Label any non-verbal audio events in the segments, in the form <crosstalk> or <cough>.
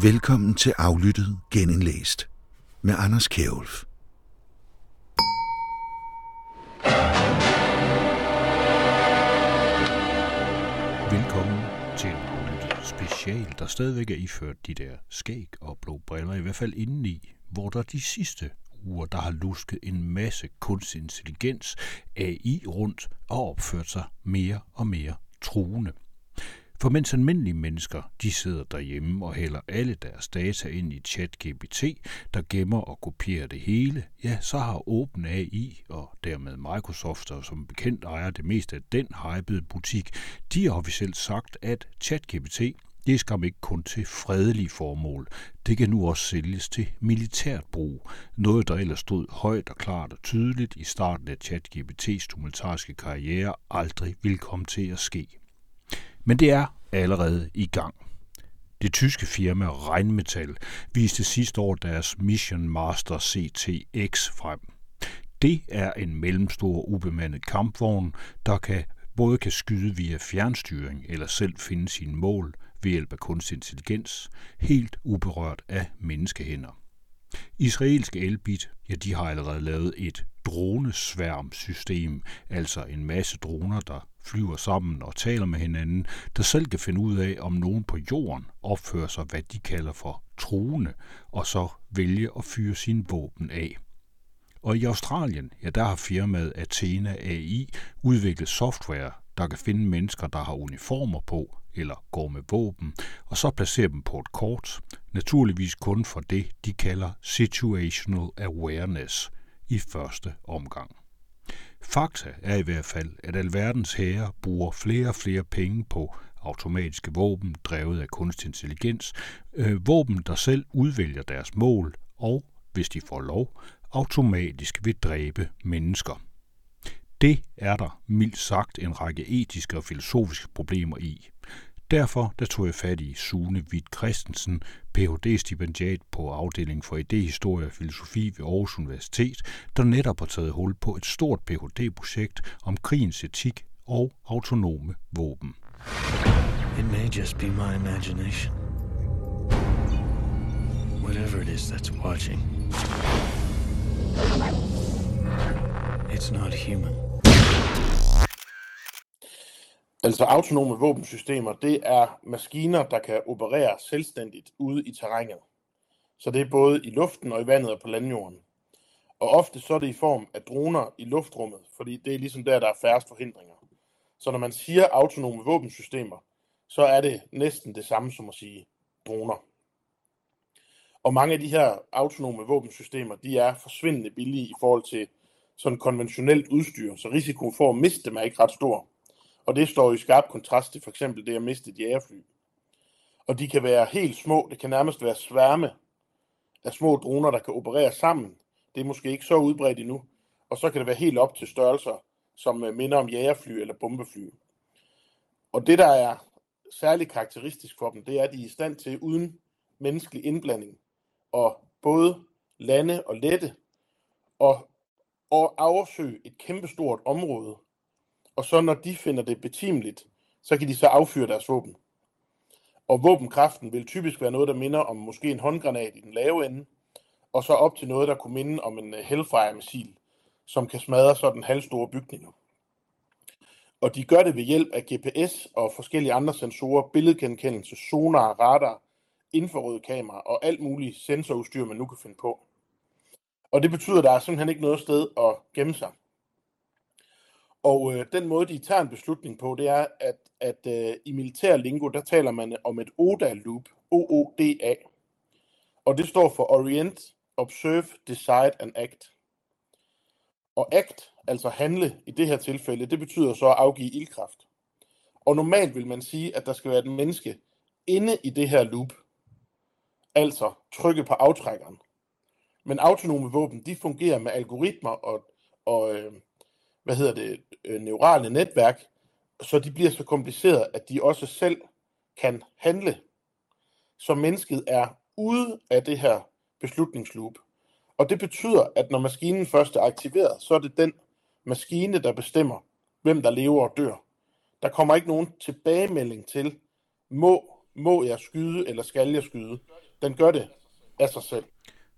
Velkommen til Aflyttet Genindlæst med Anders Kjærulf. Velkommen til en aflyttet special, der stadigvæk er iført de der skæg og blå briller, i hvert fald indeni, hvor der de sidste uger, der har lusket en masse kunstig intelligens AI rundt og opført sig mere og mere truende. For mens almindelige mennesker, de sidder derhjemme og hælder alle deres data ind i ChatGPT, der gemmer og kopierer det hele, ja, så har OpenAI og dermed Microsoft, der som bekendt ejer det meste af den hypede butik, de har officielt sagt, at ChatGPT det skal ikke kun til fredelige formål. Det kan nu også sælges til militært brug. Noget, der ellers stod højt og klart og tydeligt i starten af ChatGPT's tumultariske karriere, aldrig vil komme til at ske. Men det er allerede i gang. Det tyske firma Rheinmetall viste sidste år deres Mission Master CTX frem. Det er en mellemstor ubemandet kampvogn, der kan både kan skyde via fjernstyring eller selv finde sine mål ved hjælp af kunstig intelligens, helt uberørt af menneskehænder. Israelske Elbit, ja, de har allerede lavet et dronesværmsystem, altså en masse droner, der flyver sammen og taler med hinanden, der selv kan finde ud af, om nogen på jorden opfører sig, hvad de kalder for truende, og så vælge at fyre sine våben af. Og i Australien, ja, der har firmaet Athena AI udviklet software, der kan finde mennesker, der har uniformer på eller går med våben, og så placere dem på et kort, naturligvis kun for det, de kalder situational awareness i første omgang. Fakta er i hvert fald, at alverdens herrer bruger flere og flere penge på automatiske våben drevet af kunstig intelligens, øh, våben, der selv udvælger deres mål og, hvis de får lov, automatisk vil dræbe mennesker. Det er der mildt sagt en række etiske og filosofiske problemer i. Derfor der tog jeg fat i Sune Witt Christensen, Ph.D.-stipendiat på afdelingen for idehistorie og filosofi ved Aarhus Universitet, der netop har taget hul på et stort Ph.D.-projekt om krigens etik og autonome våben. It may just be my imagination. Whatever it is that's watching, it's not human. Altså autonome våbensystemer, det er maskiner, der kan operere selvstændigt ude i terrænet. Så det er både i luften og i vandet og på landjorden. Og ofte så er det i form af droner i luftrummet, fordi det er ligesom der, der er færrest forhindringer. Så når man siger autonome våbensystemer, så er det næsten det samme som at sige droner. Og mange af de her autonome våbensystemer, de er forsvindende billige i forhold til sådan konventionelt udstyr, så risikoen for at miste dem er ikke ret stor. Og det står i skarp kontrast til for eksempel det at miste et jægerfly. Og de kan være helt små, det kan nærmest være sværme af små droner, der kan operere sammen. Det er måske ikke så udbredt endnu. Og så kan det være helt op til størrelser, som øh, minder om jægerfly eller bombefly. Og det, der er særligt karakteristisk for dem, det er, at de er i stand til uden menneskelig indblanding og både lande og lette og, og afsøge et kæmpestort område og så når de finder det betimeligt, så kan de så affyre deres våben. Og våbenkraften vil typisk være noget, der minder om måske en håndgranat i den lave ende, og så op til noget, der kunne minde om en øh, Hellfire-missil, som kan smadre sådan halvstore bygninger. Og de gør det ved hjælp af GPS og forskellige andre sensorer, billedgenkendelse, sonar, radar, infrarøde kamera og alt muligt sensorudstyr, man nu kan finde på. Og det betyder, at der er simpelthen ikke noget sted at gemme sig. Og øh, den måde, de tager en beslutning på, det er, at, at øh, i militær lingo, der taler man om et ODA-loop, O-O-D-A. Og det står for Orient, Observe, Decide and Act. Og act, altså handle i det her tilfælde, det betyder så at afgive ildkraft. Og normalt vil man sige, at der skal være et menneske inde i det her loop. Altså trykke på aftrækkeren. Men autonome våben, de fungerer med algoritmer og, og øh, hvad hedder det, øh, neurale netværk, så de bliver så komplicerede, at de også selv kan handle. Så mennesket er ude af det her beslutningsloop. Og det betyder, at når maskinen først er aktiveret, så er det den maskine, der bestemmer, hvem der lever og dør. Der kommer ikke nogen tilbagemelding til, må må jeg skyde, eller skal jeg skyde? Den gør det af sig selv.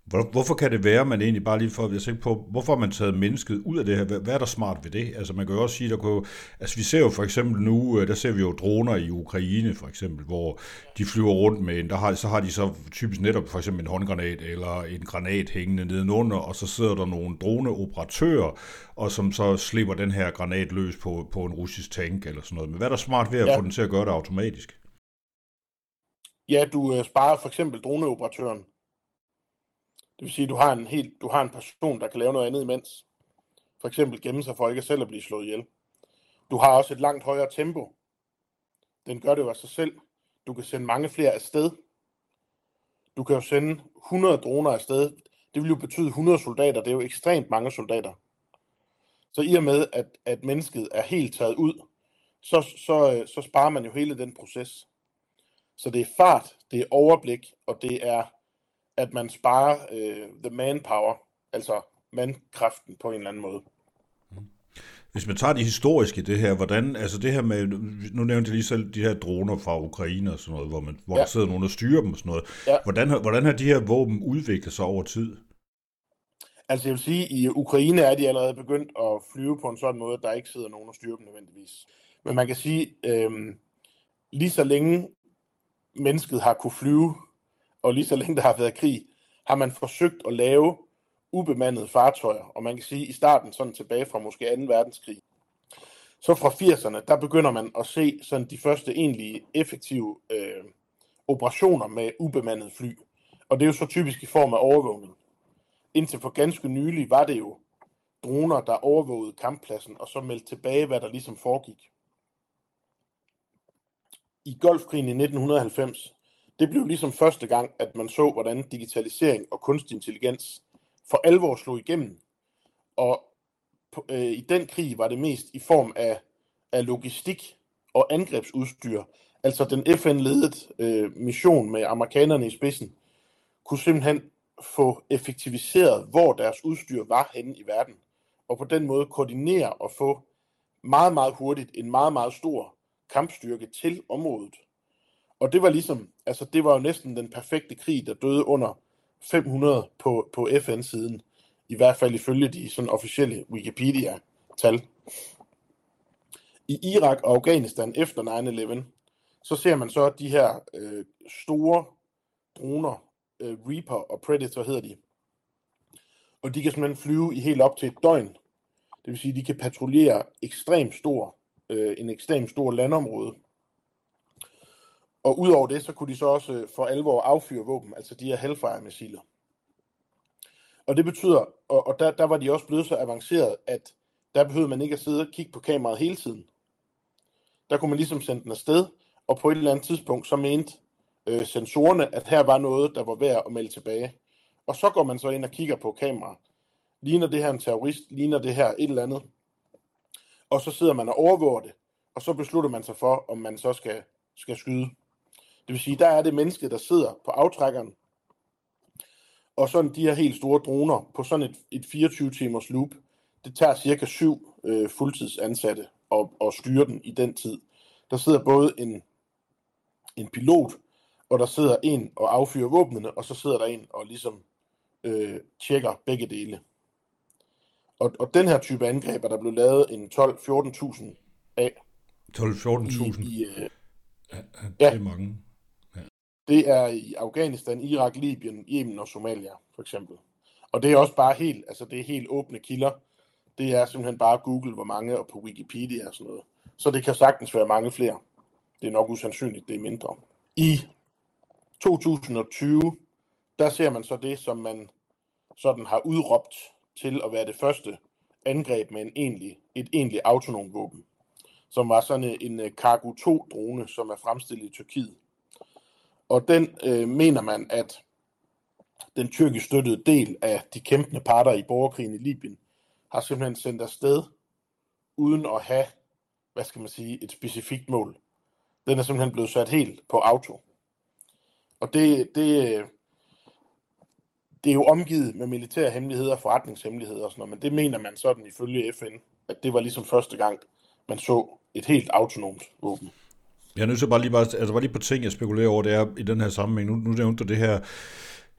Hvor, hvorfor kan det være, man egentlig bare lige for, jeg tænker på, hvorfor har man taget mennesket ud af det her? Hvad, hvad er der smart ved det? Altså man kan jo også sige, der kunne, altså vi ser jo for eksempel nu, øh, der ser vi jo droner i Ukraine for eksempel, hvor de flyver rundt med en, der har, så har de så typisk netop for eksempel en håndgranat eller en granat hængende nedenunder, og så sidder der nogle droneoperatører, og som så slipper den her granat løs på, på en russisk tank eller sådan noget. Men hvad er der smart ved at ja. få den til at gøre det automatisk? Ja, du øh, sparer for eksempel droneoperatøren det vil sige, at du har en, helt, du har en person, der kan lave noget andet imens. For eksempel gemme sig for ikke selv at blive slået ihjel. Du har også et langt højere tempo. Den gør det jo af sig selv. Du kan sende mange flere afsted. Du kan jo sende 100 droner afsted. Det vil jo betyde 100 soldater. Det er jo ekstremt mange soldater. Så i og med, at, at mennesket er helt taget ud, så, så, øh, så sparer man jo hele den proces. Så det er fart, det er overblik, og det er at man sparer øh, the manpower, altså mandkraften på en eller anden måde. Hvis man tager det historiske det her, hvordan, altså det her med, nu nævnte jeg lige selv de her droner fra Ukraine og sådan noget, hvor, man, hvor ja. der sidder nogen og styrer dem og sådan noget. Ja. Hvordan, hvordan har de her våben udviklet sig over tid? Altså jeg vil sige, i Ukraine er de allerede begyndt at flyve på en sådan måde, at der ikke sidder nogen og styrer dem nødvendigvis. Men man kan sige, øh, lige så længe mennesket har kunne flyve og lige så længe der har været krig, har man forsøgt at lave ubemandede fartøjer, og man kan sige i starten sådan tilbage fra måske 2. verdenskrig. Så fra 80'erne, der begynder man at se sådan de første egentlige effektive øh, operationer med ubemandede fly. Og det er jo så typisk i form af overvågning. Indtil for ganske nylig var det jo droner, der overvågede kamppladsen, og så meldte tilbage, hvad der ligesom foregik. I Golfkrigen i 1990, det blev ligesom første gang, at man så, hvordan digitalisering og kunstig intelligens for alvor slog igennem. Og på, øh, i den krig var det mest i form af, af logistik og angrebsudstyr. Altså den FN-ledet øh, mission med amerikanerne i spidsen, kunne simpelthen få effektiviseret, hvor deres udstyr var henne i verden. Og på den måde koordinere og få meget, meget hurtigt en meget, meget stor kampstyrke til området. Og det var ligesom, altså det var jo næsten den perfekte krig, der døde under 500 på, på FN-siden. I hvert fald ifølge de sådan officielle Wikipedia-tal. I Irak og Afghanistan efter 9-11, så ser man så de her øh, store droner, øh, Reaper og Predator hedder de. Og de kan simpelthen flyve i helt op til et døgn. Det vil sige, at de kan patruljere ekstremt stor, øh, en ekstremt stor landområde. Og udover det, så kunne de så også øh, for alvor affyre våben, altså de her Hellfire-missiler. Og det betyder, og, og der, der var de også blevet så avanceret, at der behøvede man ikke at sidde og kigge på kameraet hele tiden. Der kunne man ligesom sende den afsted, og på et eller andet tidspunkt, så mente øh, sensorerne, at her var noget, der var værd at melde tilbage. Og så går man så ind og kigger på kameraet. Ligner det her en terrorist? Ligner det her et eller andet? Og så sidder man og overvåger det, og så beslutter man sig for, om man så skal, skal skyde. Det vil sige, der er det menneske, der sidder på aftrækkeren, og sådan de her helt store droner på sådan et, et 24-timers loop, det tager cirka syv øh, fuldtidsansatte at, at styre den i den tid. Der sidder både en, en pilot, og der sidder en og affyrer våbnene, og så sidder der en og ligesom øh, tjekker begge dele. Og, og den her type angreb er der blevet lavet en 12-14.000 af. 12-14.000? I, i, øh, ja, det er mange. Det er i Afghanistan, Irak, Libyen, Yemen og Somalia, for eksempel. Og det er også bare helt, altså det er helt åbne kilder. Det er simpelthen bare Google, hvor mange, og på Wikipedia og sådan noget. Så det kan sagtens være mange flere. Det er nok usandsynligt, det er mindre. I 2020, der ser man så det, som man sådan har udråbt til at være det første angreb med en egentlig, et egentlig autonom våben, som var sådan en Cargo 2-drone, som er fremstillet i Tyrkiet. Og den øh, mener man, at den tyrkisk støttede del af de kæmpende parter i borgerkrigen i Libyen har simpelthen sendt afsted uden at have, hvad skal man sige, et specifikt mål. Den er simpelthen blevet sat helt på auto. Og det, det, det er jo omgivet med militære hemmeligheder og forretningshemmeligheder og sådan noget, men det mener man sådan ifølge FN, at det var ligesom første gang, man så et helt autonomt våben. Jeg er nødt til bare lige, bare, altså bare lige på ting, jeg spekulerer over, det er i den her sammenhæng. Nu, nu nævnte du det her,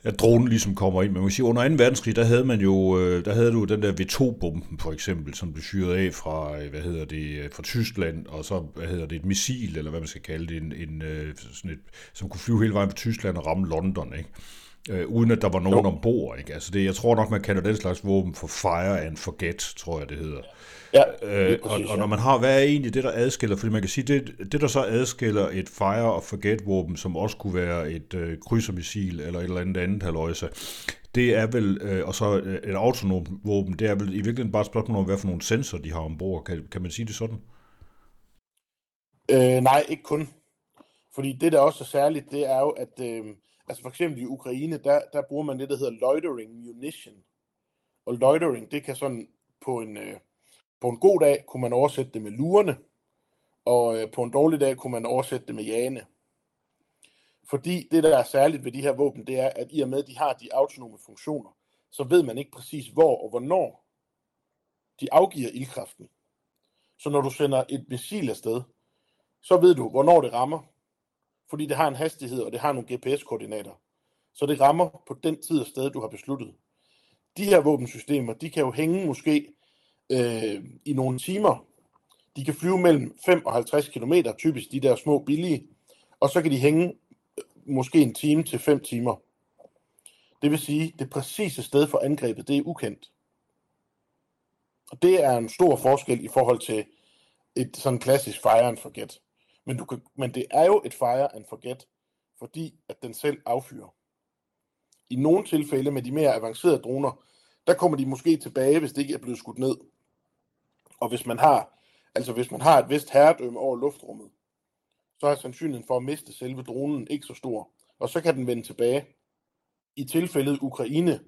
at dronen ligesom kommer ind. Men man kan sige, under 2. verdenskrig, der havde man jo, øh, der havde du den der V2-bomben for eksempel, som blev fyret af fra, øh, hvad hedder det, øh, fra Tyskland, og så, hvad hedder det, et missil, eller hvad man skal kalde det, en, en, sådan et, som kunne flyve hele vejen fra Tyskland og ramme London, ikke? øh, uden at der var nogen ombord. Ikke? Altså det, jeg tror nok, man kalder den slags våben for fire and forget, tror jeg det hedder. Ja, øh, og, og når man har, hvad er egentlig det, der adskiller? Fordi man kan sige, det, det der så adskiller et fire og forget våben, som også kunne være et øh, krydsermissil eller et eller andet andet haløjse, det er vel, øh, og så øh, et autonom våben, det er vel i virkeligheden bare et spørgsmål om, hvad for nogle sensorer de har ombord. Kan, kan man sige det sådan? Øh, nej, ikke kun. Fordi det, der også er særligt, det er jo, at øh, altså for eksempel i Ukraine, der, der bruger man det, der hedder loitering munition. Og loitering, det kan sådan på en, øh, på en god dag kunne man oversætte det med lurene, og øh, på en dårlig dag kunne man oversætte det med jane. Fordi det, der er særligt ved de her våben, det er, at i og med, at de har de autonome funktioner, så ved man ikke præcis, hvor og hvornår de afgiver ildkraften. Så når du sender et missil afsted, så ved du, hvornår det rammer, fordi det har en hastighed, og det har nogle GPS-koordinater. Så det rammer på den tid og sted, du har besluttet. De her våbensystemer, de kan jo hænge måske øh, i nogle timer. De kan flyve mellem 5 og 50 km, typisk de der små billige, og så kan de hænge øh, måske en time til 5 timer. Det vil sige, det præcise sted for angrebet, det er ukendt. Og det er en stor forskel i forhold til et sådan klassisk fire and forget. Men, du kan, men det er jo et fire and forget, fordi at den selv affyrer. I nogle tilfælde med de mere avancerede droner, der kommer de måske tilbage, hvis det ikke er blevet skudt ned. Og hvis man har, altså hvis man har et vist herredømme over luftrummet, så er sandsynligheden for at miste selve dronen ikke så stor. Og så kan den vende tilbage. I tilfældet Ukraine,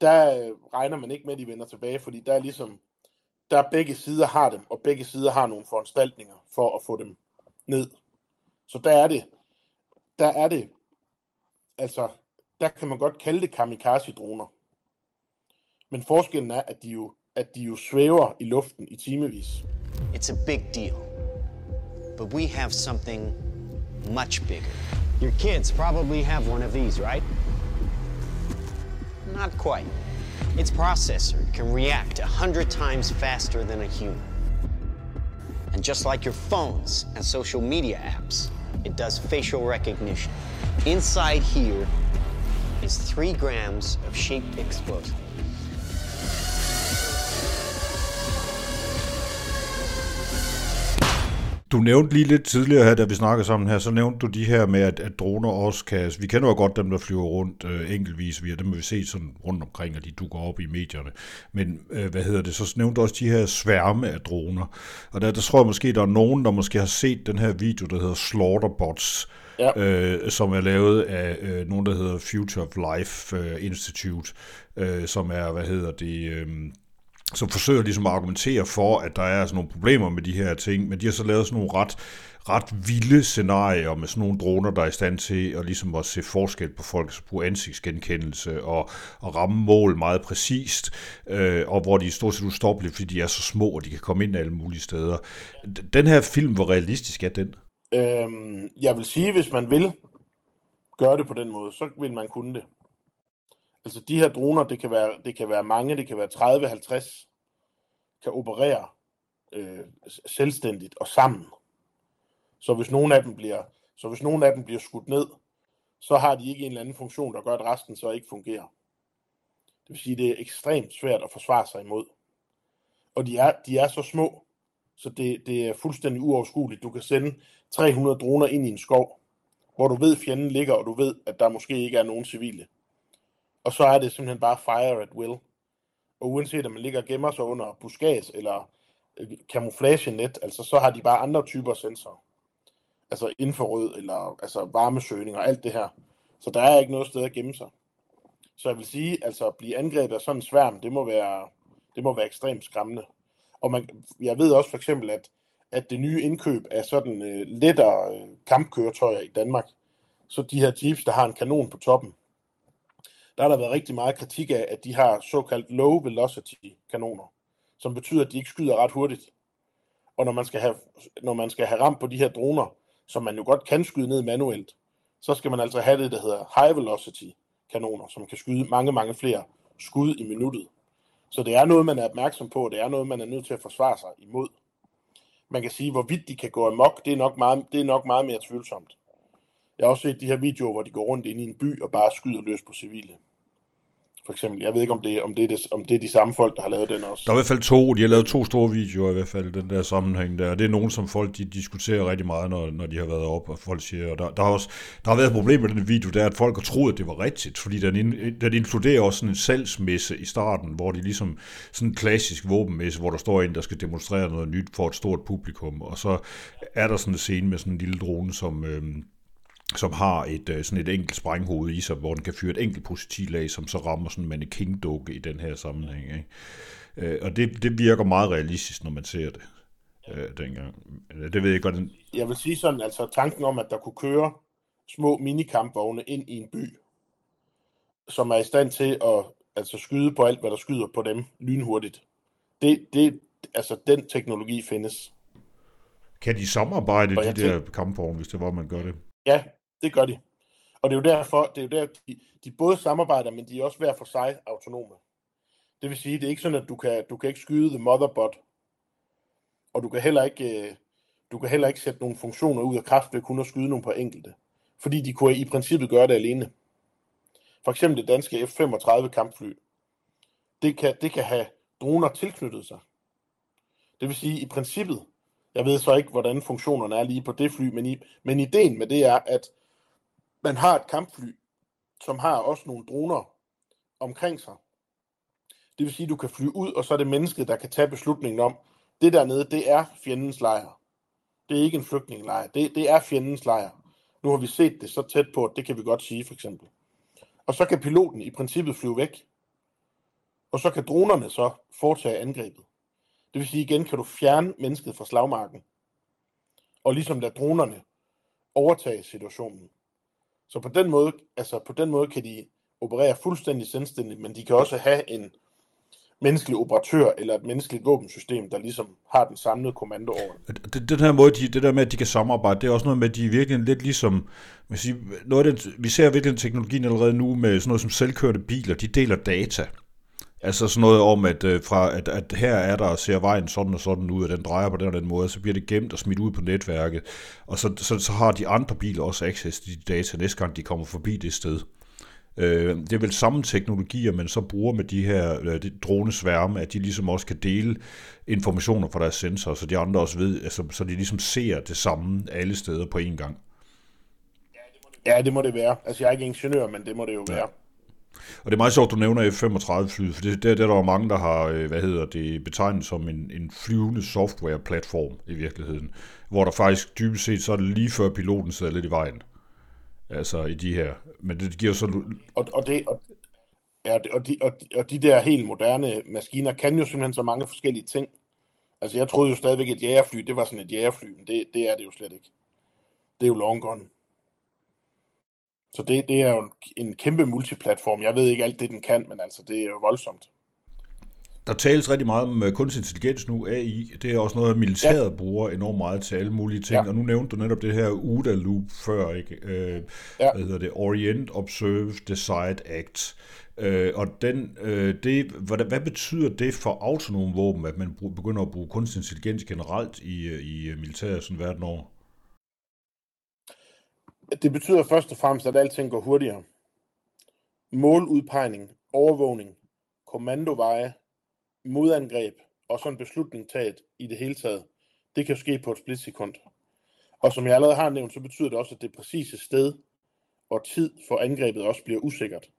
der øh, regner man ikke med, at de vender tilbage, fordi der er ligesom, der begge sider har dem, og begge sider har nogle foranstaltninger for at få dem ned. Så der er det, der er det, altså, der kan man godt kalde det kamikaze-droner. Men forskellen er, at de jo, at de jo svæver i luften i timevis. It's a big deal. But we have something much bigger. Your kids probably have one of these, right? Not quite. Its processor can react a hundred times faster than a human. And just like your phones and social media apps, it does facial recognition. Inside here is three grams of shaped explosive. Du nævnte lige lidt tidligere her, da vi snakkede sammen her, så nævnte du de her med, at, at droner også kan... Vi kender jo godt dem, der flyver rundt øh, enkeltvis. Vi har dem, vi se sådan rundt omkring, og de dukker op i medierne. Men øh, hvad hedder det? Så nævnte du også de her sværme af droner. Og der, der tror jeg måske, der er nogen, der måske har set den her video, der hedder Slaughterbots, ja. øh, som er lavet af øh, nogen, der hedder Future of Life øh, Institute, øh, som er, hvad hedder det... Øh, som forsøger ligesom at argumentere for, at der er altså nogle problemer med de her ting, men de har så lavet sådan nogle ret, ret vilde scenarier med sådan nogle droner, der er i stand til at, ligesom at se forskel på folks bruge ansigtsgenkendelse og, og ramme mål meget præcist, øh, og hvor de er stort set ustoppelige, fordi de er så små, og de kan komme ind alle mulige steder. Den her film, hvor realistisk er den? Øhm, jeg vil sige, hvis man vil gøre det på den måde, så vil man kunne det. Altså de her droner, det kan være, det kan være mange, det kan være 30-50, kan operere øh, selvstændigt og sammen. Så hvis nogen af dem bliver, så hvis nogen af dem bliver skudt ned, så har de ikke en eller anden funktion, der gør, at resten så ikke fungerer. Det vil sige, det er ekstremt svært at forsvare sig imod. Og de er, de er så små, så det, det er fuldstændig uoverskueligt. Du kan sende 300 droner ind i en skov, hvor du ved, at fjenden ligger, og du ved, at der måske ikke er nogen civile. Og så er det simpelthen bare fire at will. Og uanset om man ligger og gemmer sig under buskads eller øh, camouflage-net, altså så har de bare andre typer sensorer. Altså infrarød eller altså varmesøgning og alt det her. Så der er ikke noget sted at gemme sig. Så jeg vil sige, altså at blive angrebet af sådan en sværm, det må være, det må være ekstremt skræmmende. Og man, jeg ved også for eksempel, at, at det nye indkøb af sådan øh, lettere øh, kampkøretøjer i Danmark, så de her jeeps, der har en kanon på toppen, der har der været rigtig meget kritik af, at de har såkaldt low velocity kanoner, som betyder, at de ikke skyder ret hurtigt. Og når man skal have, når man skal have ramt på de her droner, som man jo godt kan skyde ned manuelt, så skal man altså have det, der hedder high velocity kanoner, som kan skyde mange, mange flere skud i minuttet. Så det er noget, man er opmærksom på, og det er noget, man er nødt til at forsvare sig imod. Man kan sige, hvorvidt de kan gå amok, det er nok meget, det er nok meget mere tvivlsomt. Jeg har også set de her videoer, hvor de går rundt ind i en by og bare skyder løs på civile for eksempel. Jeg ved ikke, om det, om, det er det, om det er de samme folk, der har lavet den også. Der er i hvert fald to, de har lavet to store videoer i hvert fald, den der sammenhæng der. Det er nogen, som folk de diskuterer rigtig meget, når, når de har været op, og folk siger, og der, der, har også, der har været et problem med den video, der er, at folk har troet, at det var rigtigt, fordi den, in, den inkluderer også sådan en salgsmesse i starten, hvor de ligesom sådan en klassisk våbenmesse, hvor der står en, der skal demonstrere noget nyt for et stort publikum, og så er der sådan en scene med sådan en lille drone, som, Øh, som har et øh, sådan et enkelt sprænghoved i sig, hvor den kan fyre et enkelt projektil af, som så rammer sådan en mannequin-dukke i den her sammenhæng. Ikke? Øh, og det, det virker meget realistisk, når man ser det øh, dengang. Det ved jeg godt. Den... Jeg vil sige sådan, altså tanken om, at der kunne køre små minikampvogne ind i en by, som er i stand til at altså skyde på alt, hvad der skyder på dem lynhurtigt. Det, det, altså den teknologi findes. Kan de samarbejde, de der kampvogne, hvis det var, man gør det? Ja, det gør de. Og det er jo derfor, det er jo der, de, de både samarbejder, men de er også hver for sig autonome. Det vil sige, det er ikke sådan, at du kan, du kan ikke skyde the motherbot, og du kan heller ikke, øh, du kan heller ikke sætte nogle funktioner ud af kraft ved kun at skyde nogle på enkelte. Fordi de kunne i princippet gøre det alene. For eksempel det danske F-35 kampfly. Det kan, det kan have droner tilknyttet sig. Det vil sige, i princippet, jeg ved så ikke, hvordan funktionerne er lige på det fly, men, i, men ideen med det er, at man har et kampfly, som har også nogle droner omkring sig. Det vil sige, at du kan flyve ud, og så er det mennesket, der kan tage beslutningen om, det dernede, det er fjendens lejr. Det er ikke en flygtningelejr. Det, det er fjendens lejr. Nu har vi set det så tæt på, at det kan vi godt sige, for eksempel. Og så kan piloten i princippet flyve væk. Og så kan dronerne så foretage angrebet. Det vil sige igen, kan du fjerne mennesket fra slagmarken, og ligesom lade dronerne overtage situationen. Så på den måde, altså på den måde kan de operere fuldstændig selvstændigt, men de kan også have en menneskelig operatør eller et menneskeligt våbensystem, der ligesom har den samlede kommando over det. Den her måde, de, det der med, at de kan samarbejde, det er også noget med, at de er virkelig lidt ligesom, man siger, noget af den, vi ser virkelig teknologien allerede nu med sådan noget som selvkørende biler, de deler data. Altså sådan noget om, at, øh, fra, at, at her er der, ser vejen sådan og sådan ud, og den drejer på den og den måde, så bliver det gemt og smidt ud på netværket, og så, så, så har de andre biler også access til de data næste gang, de kommer forbi det sted. Øh, det er vel samme teknologier, man så bruger med de her øh, dronesværme, at de ligesom også kan dele informationer fra deres sensorer, så de andre også ved, altså, så de ligesom ser det samme alle steder på én gang. Ja, det må det være. Altså, jeg er ikke ingeniør, men det må det jo ja. være. Og det er meget sjovt, du nævner F-35-flyet, for det, det, det er der jo mange, der har øh, hvad hedder det, betegnet som en, en flyvende software-platform i virkeligheden, hvor der faktisk dybest set, så er det lige før piloten sidder lidt i vejen. Altså i de her. Men det giver så... Og, og, det, og, ja, og, de, og, de, og de der helt moderne maskiner kan jo simpelthen så mange forskellige ting. Altså jeg troede jo stadigvæk, at jægerfly, det var sådan et jægerfly, men det, det er det jo slet ikke. Det er jo long gone. Så det, det er jo en, en kæmpe multiplatform. Jeg ved ikke alt det, den kan, men altså, det er jo voldsomt. Der tales rigtig meget om uh, kunstig intelligens nu, AI. Det er også noget, militæret ja. bruger enormt meget til alle mulige ting. Ja. Og nu nævnte du netop det her UDA-loop før, ikke? Uh, ja. Hvad hedder det? Orient, Observe, Decide, Act. Uh, og den, uh, det, hvad, hvad betyder det for autonome våben, at man begynder at bruge kunstig intelligens generelt i, i militæret sådan verden over? Det betyder først og fremmest, at alting går hurtigere. Måludpegning, overvågning, kommandoveje, modangreb og sådan beslutning taget i det hele taget, det kan ske på et splitsekund. Og som jeg allerede har nævnt, så betyder det også, at det præcise sted og tid for angrebet også bliver usikkert.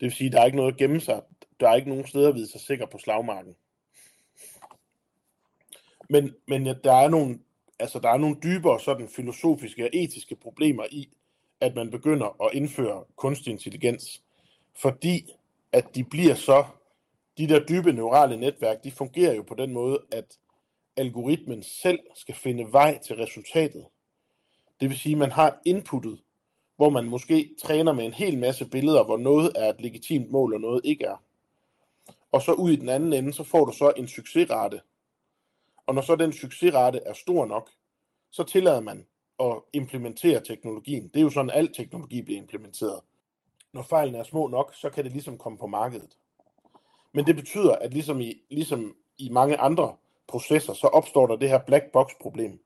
Det vil sige, at der er ikke noget at gemme sig. Der er ikke nogen steder at vide sig sikker på slagmarken. Men, men ja, der er nogle altså der er nogle dybere sådan filosofiske og etiske problemer i, at man begynder at indføre kunstig intelligens, fordi at de bliver så, de der dybe neurale netværk, de fungerer jo på den måde, at algoritmen selv skal finde vej til resultatet. Det vil sige, at man har inputtet, hvor man måske træner med en hel masse billeder, hvor noget er et legitimt mål, og noget ikke er. Og så ud i den anden ende, så får du så en succesrate, og når så den succesrate er stor nok, så tillader man at implementere teknologien. Det er jo sådan, at al teknologi bliver implementeret. Når fejlen er små nok, så kan det ligesom komme på markedet. Men det betyder, at ligesom i, ligesom i mange andre processer, så opstår der det her black box problem.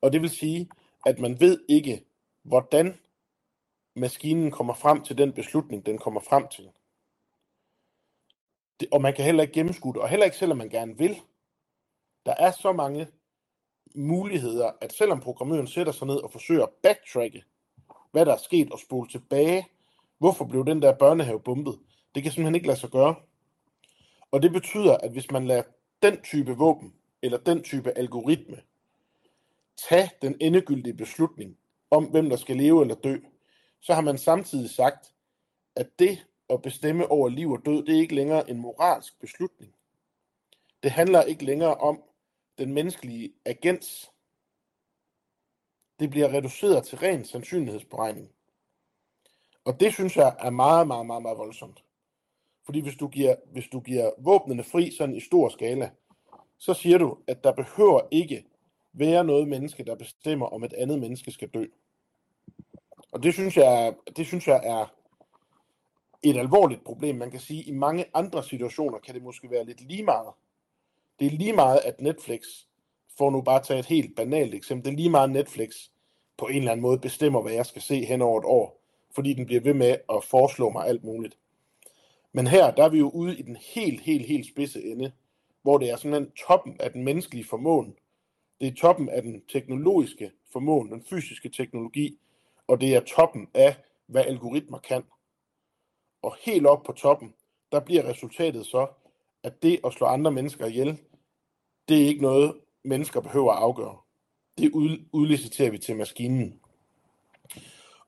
Og det vil sige, at man ved ikke, hvordan maskinen kommer frem til den beslutning, den kommer frem til. Det, og man kan heller ikke gennemskue det, og heller ikke selvom man gerne vil. Der er så mange muligheder, at selvom programmøren sætter sig ned og forsøger at backtracke, hvad der er sket, og spole tilbage, hvorfor blev den der børnehave bumpet, det kan simpelthen ikke lade sig gøre. Og det betyder, at hvis man lader den type våben, eller den type algoritme, tage den endegyldige beslutning om, hvem der skal leve eller dø, så har man samtidig sagt, at det at bestemme over liv og død, det er ikke længere en moralsk beslutning. Det handler ikke længere om den menneskelige agens. Det bliver reduceret til ren sandsynlighedsberegning. Og det synes jeg er meget, meget, meget, meget voldsomt. Fordi hvis du giver, hvis du giver våbnene fri sådan i stor skala, så siger du, at der behøver ikke være noget menneske, der bestemmer, om et andet menneske skal dø. Og det synes jeg, det synes jeg er et alvorligt problem. Man kan sige, at i mange andre situationer kan det måske være lidt lige meget. Det er lige meget, at Netflix, for nu bare at tage et helt banalt eksempel, det er lige meget, at Netflix på en eller anden måde bestemmer, hvad jeg skal se hen over et år, fordi den bliver ved med at foreslå mig alt muligt. Men her, der er vi jo ude i den helt, helt, helt spidse ende, hvor det er sådan toppen af den menneskelige formåen. Det er toppen af den teknologiske formåen, den fysiske teknologi, og det er toppen af, hvad algoritmer kan. Og helt op på toppen, der bliver resultatet så, at det at slå andre mennesker ihjel, det er ikke noget, mennesker behøver at afgøre. Det udliciterer vi til maskinen.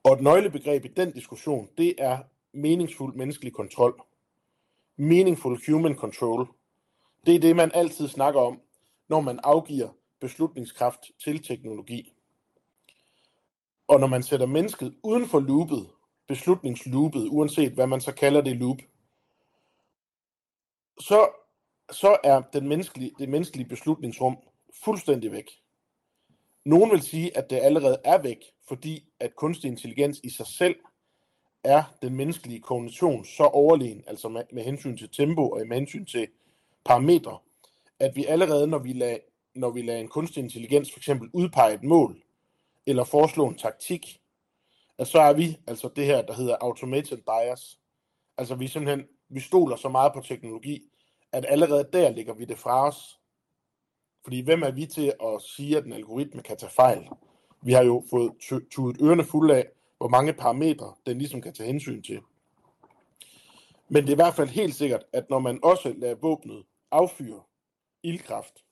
Og et nøglebegreb i den diskussion, det er meningsfuld menneskelig kontrol. Meaningful human control. Det er det, man altid snakker om, når man afgiver beslutningskraft til teknologi. Og når man sætter mennesket uden for loopet, beslutningsloopet, uanset hvad man så kalder det loop, så, så er den menneskelige, det menneskelige beslutningsrum fuldstændig væk. Nogen vil sige, at det allerede er væk, fordi at kunstig intelligens i sig selv er den menneskelige kognition så overlegen, altså med, med hensyn til tempo og med hensyn til parametre, at vi allerede, når vi lader, når vi lader en kunstig intelligens for eksempel udpege et mål, eller foreslå en taktik, at så er vi altså det her, der hedder automated bias. Altså vi simpelthen, vi stoler så meget på teknologi, at allerede der ligger vi det fra os. Fordi hvem er vi til at sige, at en algoritme kan tage fejl? Vi har jo fået tudet ørerne fulde af, hvor mange parametre den ligesom kan tage hensyn til. Men det er i hvert fald helt sikkert, at når man også lader våbnet affyre ildkraft,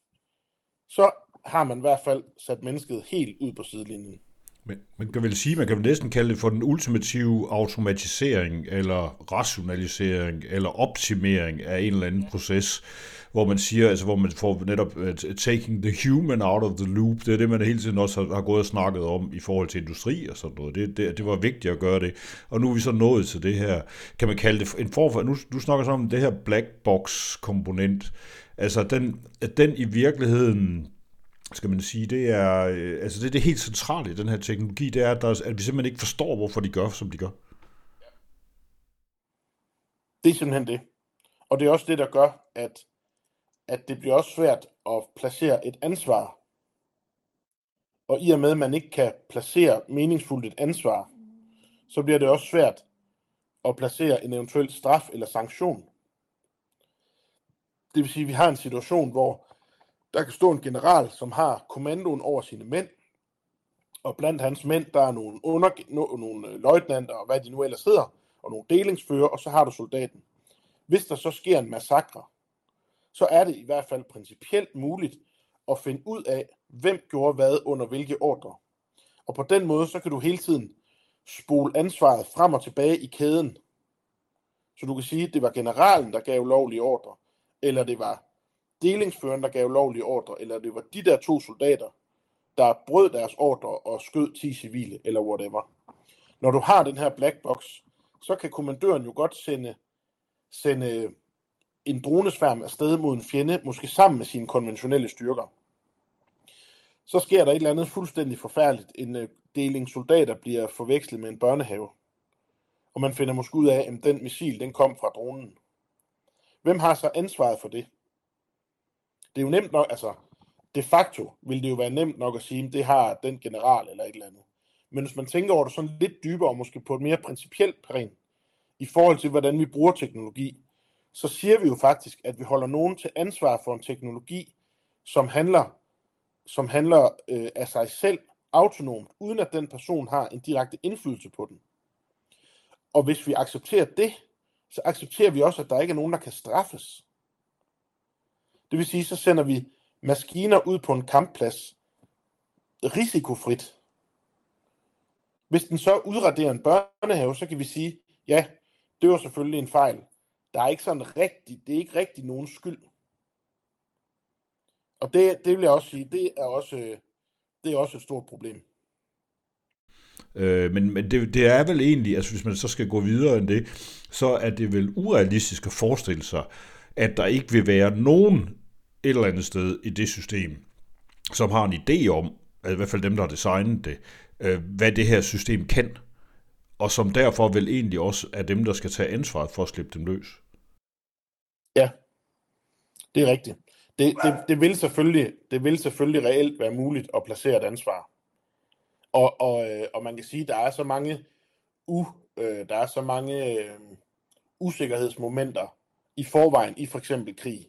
så har man i hvert fald sat mennesket helt ud på sidelinjen. Men man kan vel sige, man kan vel næsten kalde det for den ultimative automatisering, eller rationalisering, eller optimering af en eller anden proces, hvor man siger, altså hvor man får netop uh, taking the human out of the loop, det er det, man hele tiden også har, har gået og snakket om i forhold til industri og sådan noget. Det, det, det var vigtigt at gøre det. Og nu er vi så nået til det her, kan man kalde det en form for, nu, du snakker så om det her black box komponent, altså den, den i virkeligheden skal man sige, det er, øh, altså det, det er helt centralt i den her teknologi, det er, at, der, at vi simpelthen ikke forstår, hvorfor de gør, som de gør. Det er simpelthen det. Og det er også det, der gør, at, at det bliver også svært at placere et ansvar. Og i og med, at man ikke kan placere meningsfuldt et ansvar, så bliver det også svært at placere en eventuel straf eller sanktion. Det vil sige, at vi har en situation, hvor der kan stå en general, som har kommandoen over sine mænd, og blandt hans mænd, der er nogle, under, nogle øh, løjtnanter, og hvad de nu ellers hedder, og nogle delingsfører, og så har du soldaten. Hvis der så sker en massakre, så er det i hvert fald principielt muligt at finde ud af, hvem gjorde hvad under hvilke ordre. Og på den måde, så kan du hele tiden spole ansvaret frem og tilbage i kæden. Så du kan sige, at det var generalen, der gav lovlige ordre, eller det var delingsføreren, der gav lovlige ordre, eller det var de der to soldater, der brød deres ordre og skød 10 civile, eller whatever. Når du har den her black box, så kan kommandøren jo godt sende, sende en dronesværm afsted mod en fjende, måske sammen med sine konventionelle styrker. Så sker der et eller andet fuldstændig forfærdeligt. En øh, deling soldater bliver forvekslet med en børnehave. Og man finder måske ud af, at den missil den kom fra dronen. Hvem har så ansvaret for det? Det er jo nemt nok, altså de facto vil det jo være nemt nok at sige, at det har den general eller et eller andet. Men hvis man tænker over det sådan lidt dybere, og måske på et mere principielt plan, i forhold til, hvordan vi bruger teknologi, så siger vi jo faktisk, at vi holder nogen til ansvar for en teknologi, som handler, som handler øh, af sig selv autonomt, uden at den person har en direkte indflydelse på den. Og hvis vi accepterer det, så accepterer vi også, at der ikke er nogen, der kan straffes. Det vil sige, så sender vi maskiner ud på en kampplads risikofrit. Hvis den så udraderer en børnehave, så kan vi sige, ja, det var selvfølgelig en fejl. Der er ikke sådan rigtig, det er ikke rigtig nogen skyld. Og det, det vil jeg også sige, det er også, det er også et stort problem. Øh, men men det, det er vel egentlig, altså hvis man så skal gå videre end det, så er det vel urealistisk at forestille sig, at der ikke vil være nogen et eller andet sted i det system, som har en idé om, i hvert fald dem, der har designet det, øh, hvad det her system kan, og som derfor vel egentlig også er dem, der skal tage ansvaret for at slippe dem løs. Ja, det er rigtigt. Det, det, det, vil selvfølgelig, det vil selvfølgelig reelt være muligt at placere et ansvar. Og, og, øh, og man kan sige, at der er så mange, u, øh, der er så mange øh, usikkerhedsmomenter i forvejen i for eksempel krig,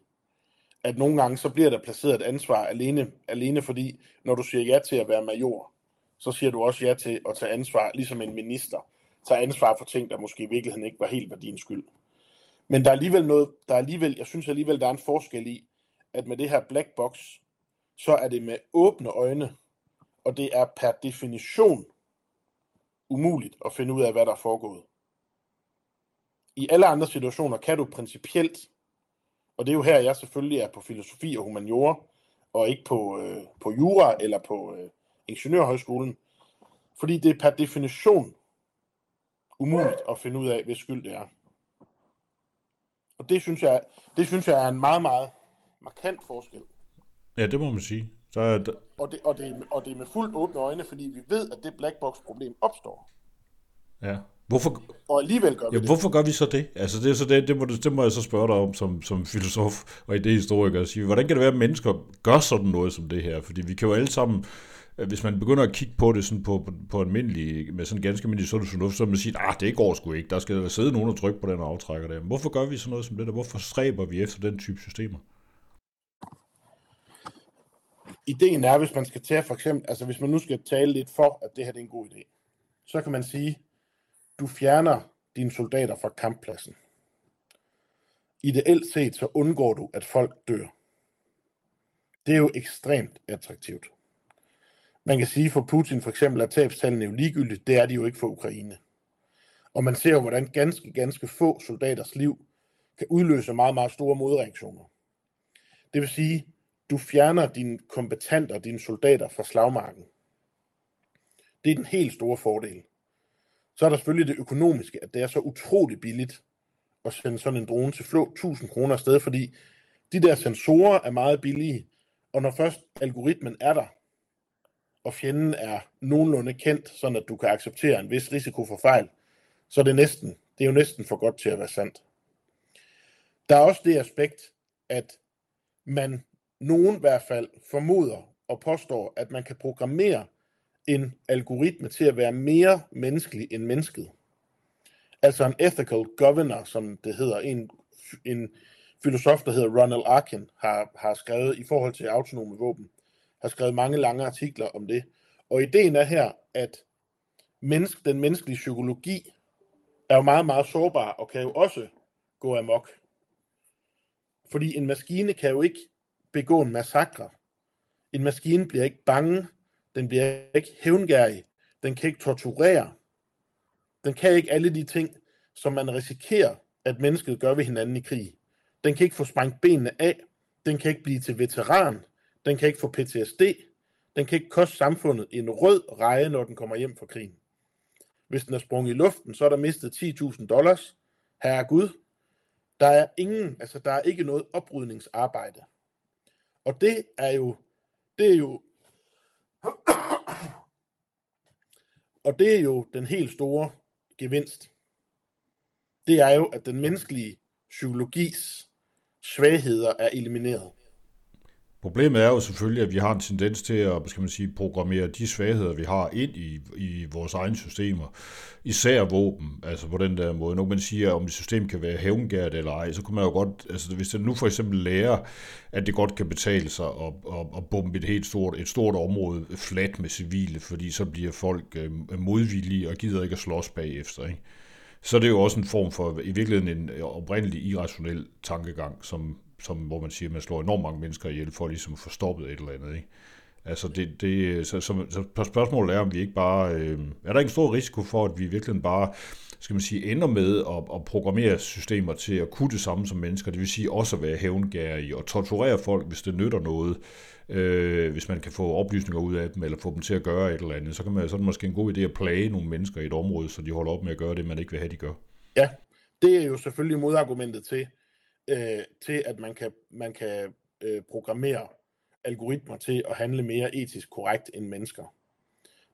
at nogle gange så bliver der placeret et ansvar alene, alene fordi, når du siger ja til at være major, så siger du også ja til at tage ansvar, ligesom en minister, tager ansvar for ting, der måske i virkeligheden ikke var helt var din skyld. Men der er alligevel noget, der er alligevel, jeg synes alligevel, der er en forskel i, at med det her black box, så er det med åbne øjne, og det er per definition umuligt at finde ud af, hvad der er foregået. I alle andre situationer kan du principielt, og det er jo her, jeg selvfølgelig er på filosofi og humaniora, og ikke på, øh, på jura eller på øh, ingeniørhøjskolen, fordi det er per definition umuligt at finde ud af, hvis skyld det er. Og det synes jeg, det synes jeg er en meget, meget markant forskel. Ja, det må man sige. Så er det... Og, det, og, det, og det er med fuldt åbne øjne, fordi vi ved, at det black box problem opstår. Ja. Hvorfor, og alligevel gør vi ja, det. hvorfor gør vi så det? Altså det, er så det, det, må, det må jeg så spørge dig om som, som filosof og idehistoriker. Sige, hvordan kan det være, at mennesker gør sådan noget som det her? Fordi vi kan jo alle sammen hvis man begynder at kigge på det sådan på, på, på almindelig, med sådan ganske almindelig sund fornuft, så man sige, ah, det går sgu ikke, der skal der sidde nogen og trykke på den aftrækker der. Men hvorfor gør vi sådan noget som det der? Hvorfor stræber vi efter den type systemer? Ideen er, hvis man skal tage for eksempel, altså hvis man nu skal tale lidt for, at det her det er en god idé, så kan man sige, du fjerner dine soldater fra kamppladsen. Ideelt set, så undgår du, at folk dør. Det er jo ekstremt attraktivt. Man kan sige for Putin for eksempel, at tabstallene er jo ligegyldigt. Det er de jo ikke for Ukraine. Og man ser jo, hvordan ganske, ganske få soldaters liv kan udløse meget, meget store modreaktioner. Det vil sige, du fjerner dine kompetenter, dine soldater fra slagmarken. Det er den helt store fordel. Så er der selvfølgelig det økonomiske, at det er så utrolig billigt at sende sådan en drone til flå 1000 kroner afsted, fordi de der sensorer er meget billige, og når først algoritmen er der, og fjenden er nogenlunde kendt, sådan at du kan acceptere en vis risiko for fejl, så er det næsten, det er jo næsten for godt til at være sandt. Der er også det aspekt, at man nogen i hvert fald formoder og påstår, at man kan programmere en algoritme til at være mere menneskelig end mennesket. Altså en ethical governor, som det hedder, en, en filosof, der hedder Ronald Arkin, har, har skrevet i forhold til autonome våben har skrevet mange lange artikler om det. Og ideen er her, at menneske, den menneskelige psykologi er jo meget, meget sårbar og kan jo også gå amok. Fordi en maskine kan jo ikke begå en massakre. En maskine bliver ikke bange, den bliver ikke hævngærig, den kan ikke torturere, den kan ikke alle de ting, som man risikerer, at mennesket gør ved hinanden i krig. Den kan ikke få sprængt benene af, den kan ikke blive til veteran, den kan ikke få PTSD. Den kan ikke koste samfundet en rød reje, når den kommer hjem fra krigen. Hvis den er sprunget i luften, så er der mistet 10.000 dollars. Herre Gud. Der er ingen, altså der er ikke noget oprydningsarbejde. Og det er jo, det er jo, og det er jo den helt store gevinst. Det er jo, at den menneskelige psykologis svagheder er elimineret. Problemet er jo selvfølgelig, at vi har en tendens til at skal man sige, programmere de svagheder, vi har ind i, i vores egne systemer. Især våben, altså på den der måde. Når man siger, om et system kan være hævngært eller ej, så kunne man jo godt, altså hvis det nu for eksempel lærer, at det godt kan betale sig at, at, at bombe et helt stort, et stort område flat med civile, fordi så bliver folk øh, modvillige og gider ikke at slås bagefter. Ikke? Så det er det jo også en form for, i virkeligheden en oprindelig irrationel tankegang, som som, hvor man siger, at man slår enormt mange mennesker ihjel for ligesom at få stoppet et eller andet. Ikke? Altså det, det, så, så, så spørgsmålet er, om vi ikke bare... Øh, er der ikke en stor risiko for, at vi virkelig bare skal man sige, ender med at, at programmere systemer til at kunne det samme som mennesker, det vil sige også at være hævngærige og torturere folk, hvis det nytter noget, øh, hvis man kan få oplysninger ud af dem, eller få dem til at gøre et eller andet, så, kan man, så er det måske en god idé at plage nogle mennesker i et område, så de holder op med at gøre det, man ikke vil have, de gør. Ja, det er jo selvfølgelig modargumentet til, øh, til at man kan, man kan øh, programmere algoritmer til at handle mere etisk korrekt end mennesker.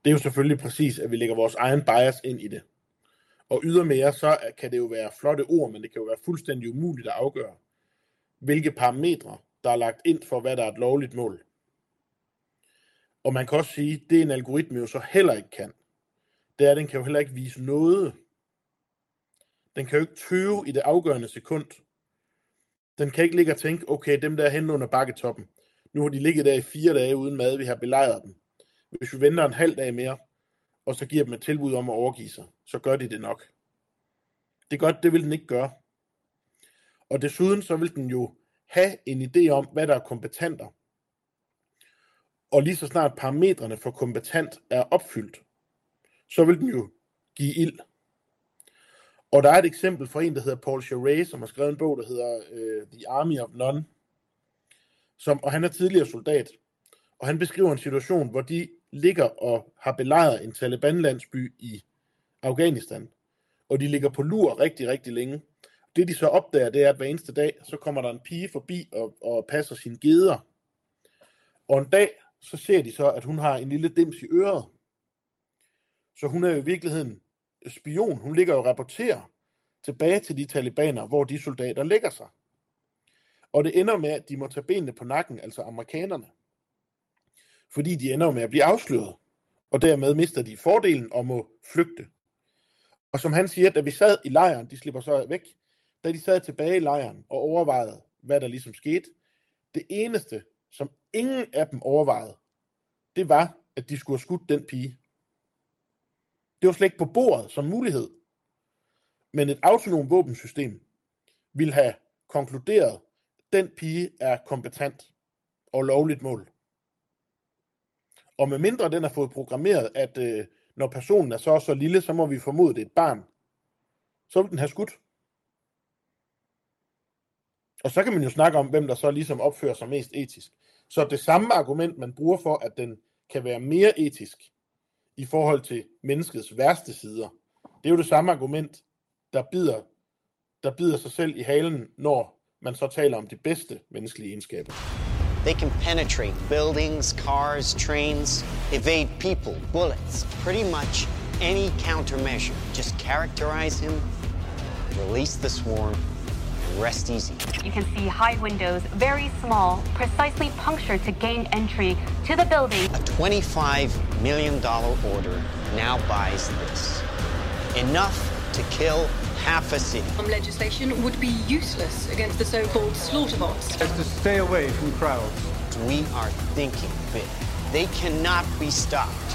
Det er jo selvfølgelig præcis, at vi lægger vores egen bias ind i det. Og ydermere, så kan det jo være flotte ord, men det kan jo være fuldstændig umuligt at afgøre, hvilke parametre, der er lagt ind for, hvad der er et lovligt mål. Og man kan også sige, at det en algoritme jo så heller ikke kan, det er, at den kan jo heller ikke vise noget. Den kan jo ikke tøve i det afgørende sekund, den kan ikke ligge og tænke, okay, dem der er henne under bakketoppen, nu har de ligget der i fire dage uden mad, vi har belejret dem. Hvis vi venter en halv dag mere, og så giver dem et tilbud om at overgive sig, så gør de det nok. Det godt, det vil den ikke gøre. Og desuden så vil den jo have en idé om, hvad der er kompetenter. Og lige så snart parametrene for kompetent er opfyldt, så vil den jo give ild. Og der er et eksempel fra en, der hedder Paul Charest, som har skrevet en bog, der hedder uh, The Army of None. Som, og han er tidligere soldat. Og han beskriver en situation, hvor de ligger og har belejret en Taliban-landsby i Afghanistan. Og de ligger på lur rigtig, rigtig længe. Det de så opdager, det er, at hver eneste dag, så kommer der en pige forbi og, og passer sine geder. Og en dag, så ser de så, at hun har en lille dims i øret. Så hun er jo i virkeligheden spion. Hun ligger og rapporterer tilbage til de talibaner, hvor de soldater lægger sig. Og det ender med, at de må tage benene på nakken, altså amerikanerne. Fordi de ender med at blive afsløret. Og dermed mister de fordelen og må flygte. Og som han siger, da vi sad i lejren, de slipper så væk, da de sad tilbage i lejren og overvejede, hvad der ligesom skete, det eneste, som ingen af dem overvejede, det var, at de skulle have skudt den pige. Det var slet ikke på bordet som mulighed. Men et autonom våbensystem vil have konkluderet, at den pige er kompetent og lovligt mål. Og med mindre den har fået programmeret, at øh, når personen er så så lille, så må vi formode, det er et barn, så vil den have skudt. Og så kan man jo snakke om, hvem der så ligesom opfører sig mest etisk. Så det samme argument, man bruger for, at den kan være mere etisk, i forhold til menneskets værste sider. Det er jo det samme argument, der bider, der bider sig selv i halen, når man så taler om de bedste menneskelige egenskaber. They can penetrate buildings, cars, trains, evade people, bullets, pretty much any countermeasure. Just characterize him, release the swarm, rest easy. You can see high windows, very small, precisely punctured to gain entry to the building. A $25 million order now buys this. Enough to kill half a city. Legislation would be useless against the so-called slaughter bots. Is to stay away from crowds. We are thinking big. They cannot be stopped.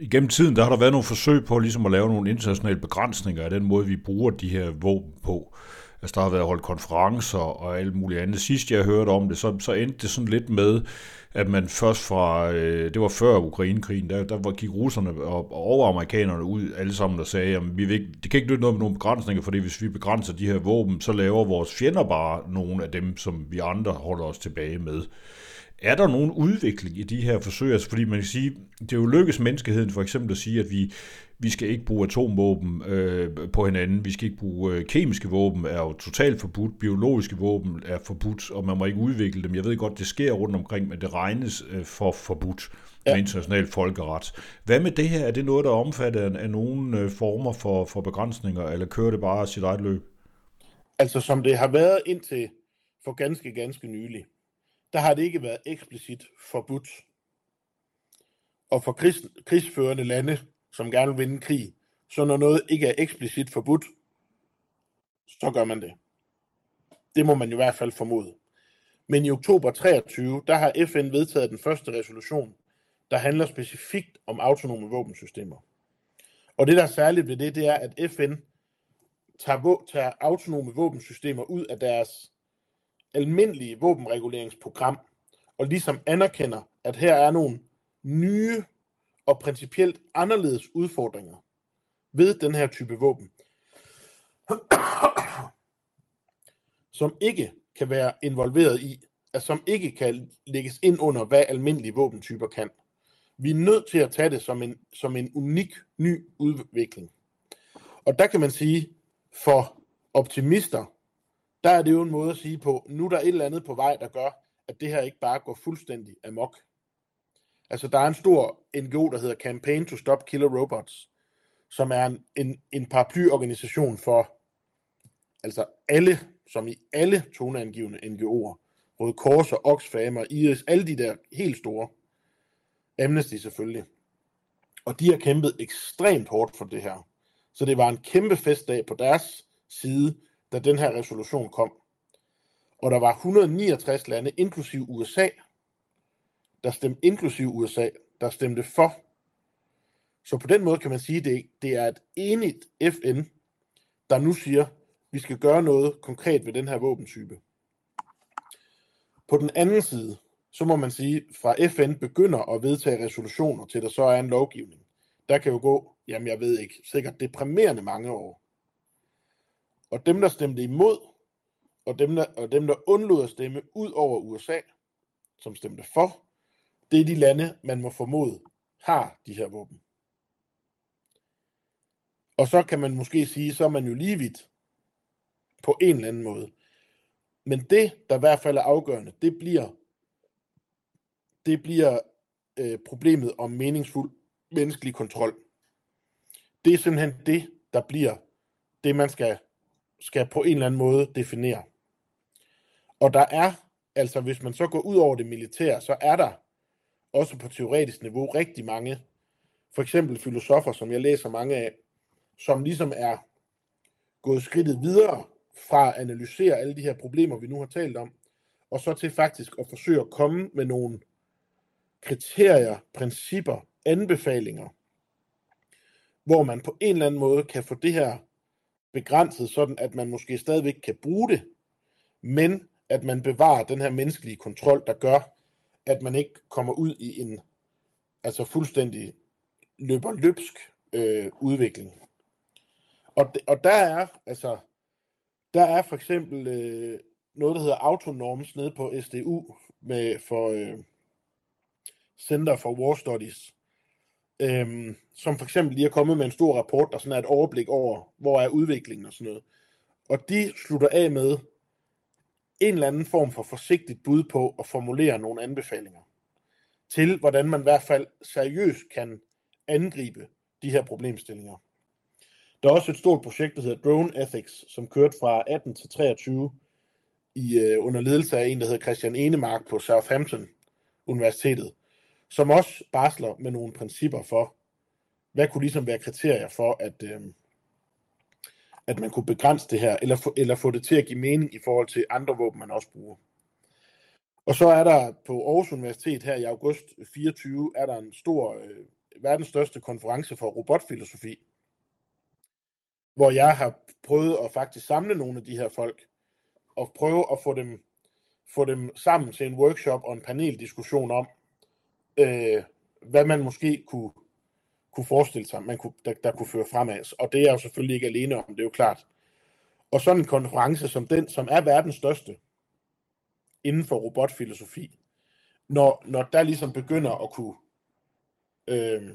Igennem tiden der har der været nogle forsøg på ligesom at lave nogle internationale begrænsninger af den måde, vi bruger de her våben på. Altså der har været holdt konferencer og alt muligt andet. Sidst jeg hørte om det, så, så endte det sådan lidt med, at man først fra, øh, det var før Ukrainekrigen, der, der gik russerne og, og overamerikanerne ud alle sammen og sagde, at vi vil ikke, det kan ikke nytte noget med nogle begrænsninger, fordi hvis vi begrænser de her våben, så laver vores fjender bare nogle af dem, som vi andre holder os tilbage med. Er der nogen udvikling i de her forsøg? Altså, fordi man kan sige, det er jo lykkes menneskeheden for eksempel at sige, at vi, vi skal ikke bruge atomvåben øh, på hinanden, vi skal ikke bruge øh, kemiske våben, er jo totalt forbudt, biologiske våben er forbudt, og man må ikke udvikle dem. Jeg ved godt, det sker rundt omkring, men det regnes øh, for forbudt ja. med international folkeret. Hvad med det her? Er det noget, der er omfattet af, af nogle øh, former for, for begrænsninger, eller kører det bare sit eget løb? Altså som det har været indtil for ganske, ganske nylig, der har det ikke været eksplicit forbudt. Og for krigs, krigsførende lande, som gerne vil vinde krig, så når noget ikke er eksplicit forbudt, så gør man det. Det må man i hvert fald formode. Men i oktober 23, der har FN vedtaget den første resolution, der handler specifikt om autonome våbensystemer. Og det, der er særligt ved det, det er, at FN tager, tager autonome våbensystemer ud af deres almindelige våbenreguleringsprogram, og ligesom anerkender, at her er nogle nye og principielt anderledes udfordringer ved den her type våben, <clears throat> som ikke kan være involveret i, altså som ikke kan lægges ind under, hvad almindelige våbentyper kan. Vi er nødt til at tage det som en, som en unik ny udvikling. Og der kan man sige, for optimister, der er det jo en måde at sige på, nu er der et eller andet på vej, der gør, at det her ikke bare går fuldstændig amok. Altså, der er en stor NGO, der hedder Campaign to Stop Killer Robots, som er en, en, en paraplyorganisation for altså alle, som i alle toneangivende NGO'er, Røde Kors og Oxfam og IRIS, alle de der helt store, Amnesty selvfølgelig. Og de har kæmpet ekstremt hårdt for det her. Så det var en kæmpe festdag på deres side, da den her resolution kom. Og der var 169 lande, inklusiv USA, der stemte, inklusiv USA, der stemte for. Så på den måde kan man sige, at det, det er et enigt FN, der nu siger, at vi skal gøre noget konkret ved den her våbentype. På den anden side, så må man sige, fra FN begynder at vedtage resolutioner, til der så er en lovgivning. Der kan jo gå, jamen jeg ved ikke, sikkert deprimerende mange år. Og dem, der stemte imod, og dem, der, og dem, der undlod at stemme ud over USA, som stemte for, det er de lande, man må formode, har de her våben. Og så kan man måske sige, så er man jo lige vidt på en eller anden måde. Men det, der i hvert fald er afgørende, det bliver, det bliver øh, problemet om meningsfuld menneskelig kontrol. Det er simpelthen det, der bliver det, man skal, skal på en eller anden måde definere. Og der er, altså hvis man så går ud over det militære, så er der også på teoretisk niveau rigtig mange, for eksempel filosofer, som jeg læser mange af, som ligesom er gået skridtet videre fra at analysere alle de her problemer, vi nu har talt om, og så til faktisk at forsøge at komme med nogle kriterier, principper, anbefalinger, hvor man på en eller anden måde kan få det her begrænset, sådan at man måske stadigvæk kan bruge det, men at man bevarer den her menneskelige kontrol, der gør, at man ikke kommer ud i en altså fuldstændig løber løbsk øh, udvikling. Og, og der er altså der er for eksempel øh, noget, der hedder Autonorms nede på SDU med, for øh, Center for War Studies, øh, som for eksempel lige er kommet med en stor rapport, der sådan er et overblik over, hvor er udviklingen og sådan noget. Og de slutter af med, en eller anden form for forsigtigt bud på at formulere nogle anbefalinger til, hvordan man i hvert fald seriøst kan angribe de her problemstillinger. Der er også et stort projekt, der hedder Drone Ethics, som kørte fra 18 til 23 i, øh, under ledelse af en, der hedder Christian Enemark på Southampton Universitetet, som også barsler med nogle principper for, hvad kunne ligesom være kriterier for, at, øh, at man kunne begrænse det her, eller få, eller få det til at give mening i forhold til andre våben, man også bruger. Og så er der på Aarhus Universitet her i august 24, er der en stor, øh, verdens største konference for robotfilosofi, hvor jeg har prøvet at faktisk samle nogle af de her folk, og prøve at få dem, få dem sammen til en workshop og en paneldiskussion om, øh, hvad man måske kunne kunne forestille sig, man kunne, der, der kunne føre fremad. Og det er jeg jo selvfølgelig ikke alene om, det er jo klart. Og sådan en konference som den, som er verdens største inden for robotfilosofi, når, når der ligesom begynder at kunne, øh,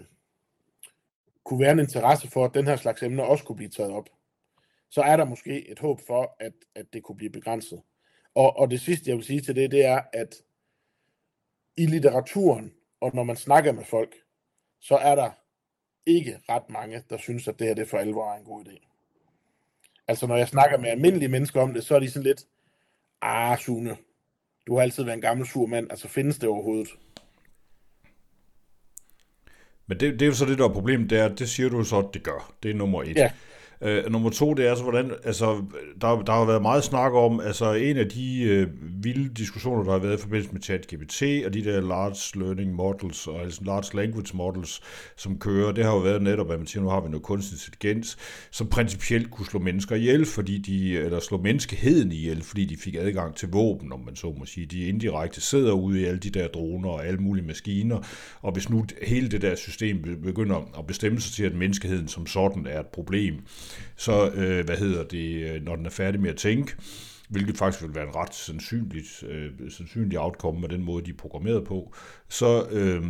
kunne være en interesse for, at den her slags emner også kunne blive taget op, så er der måske et håb for, at, at det kunne blive begrænset. Og, og det sidste, jeg vil sige til det, det er, at i litteraturen, og når man snakker med folk, så er der ikke ret mange, der synes, at det her det for alvor er en god idé. Altså, når jeg snakker med almindelige mennesker om det, så er de sådan lidt, ah, Sune, du har altid været en gammel sur mand, altså findes det overhovedet? Men det, det er jo så det, der er problemet, det er, det siger du så, at det gør. Det er nummer et. Ja. Øh, nummer to, det er så, hvordan, altså, der, der har været meget snak om, altså en af de øh, vilde diskussioner, der har været i forbindelse med ChatGPT, og de der large learning models, og altså large language models, som kører, det har jo været netop, at man siger, nu har vi noget kunstig intelligens, som principielt kunne slå mennesker ihjel, fordi de, eller slå menneskeheden ihjel, fordi de fik adgang til våben, om man så må sige. De indirekte sidder ude i alle de der droner og alle mulige maskiner, og hvis nu hele det der system begynder at bestemme sig til, at menneskeheden som sådan er et problem, så, øh, hvad hedder det, øh, når den er færdig med at tænke, hvilket faktisk vil være en ret sandsynligt, øh, sandsynlig outcome med den måde, de er programmeret på, så, øh,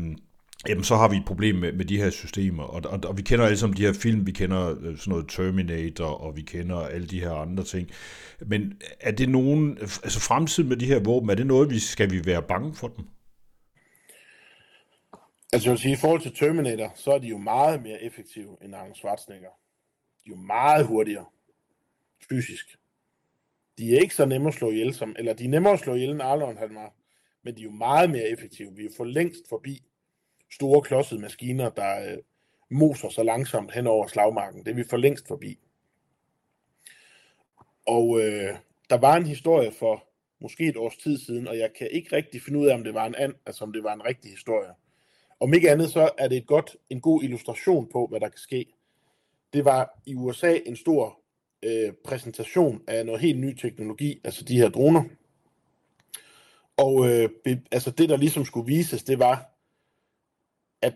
jamen, så har vi et problem med, med de her systemer. Og, og, og vi kender alle sammen de her film, vi kender øh, sådan noget Terminator, og vi kender alle de her andre ting. Men er det nogen, altså fremtiden med de her våben, er det noget, vi skal vi være bange for dem? Altså jeg vil sige, i forhold til Terminator, så er de jo meget mere effektive end Arnold Schwarzenegger de er jo meget hurtigere fysisk. De er ikke så nemme at slå ihjel som, eller de er nemmere at slå ihjel end Arlon han var, men de er jo meget mere effektive. Vi er for længst forbi store klodsede maskiner, der øh, moser så langsomt hen over slagmarken. Det er vi for længst forbi. Og øh, der var en historie for måske et års tid siden, og jeg kan ikke rigtig finde ud af, om det var en and, altså om det var en rigtig historie. Om ikke andet, så er det et godt, en god illustration på, hvad der kan ske det var i USA en stor øh, præsentation af noget helt ny teknologi, altså de her droner. Og øh, be, altså det, der ligesom skulle vises, det var, at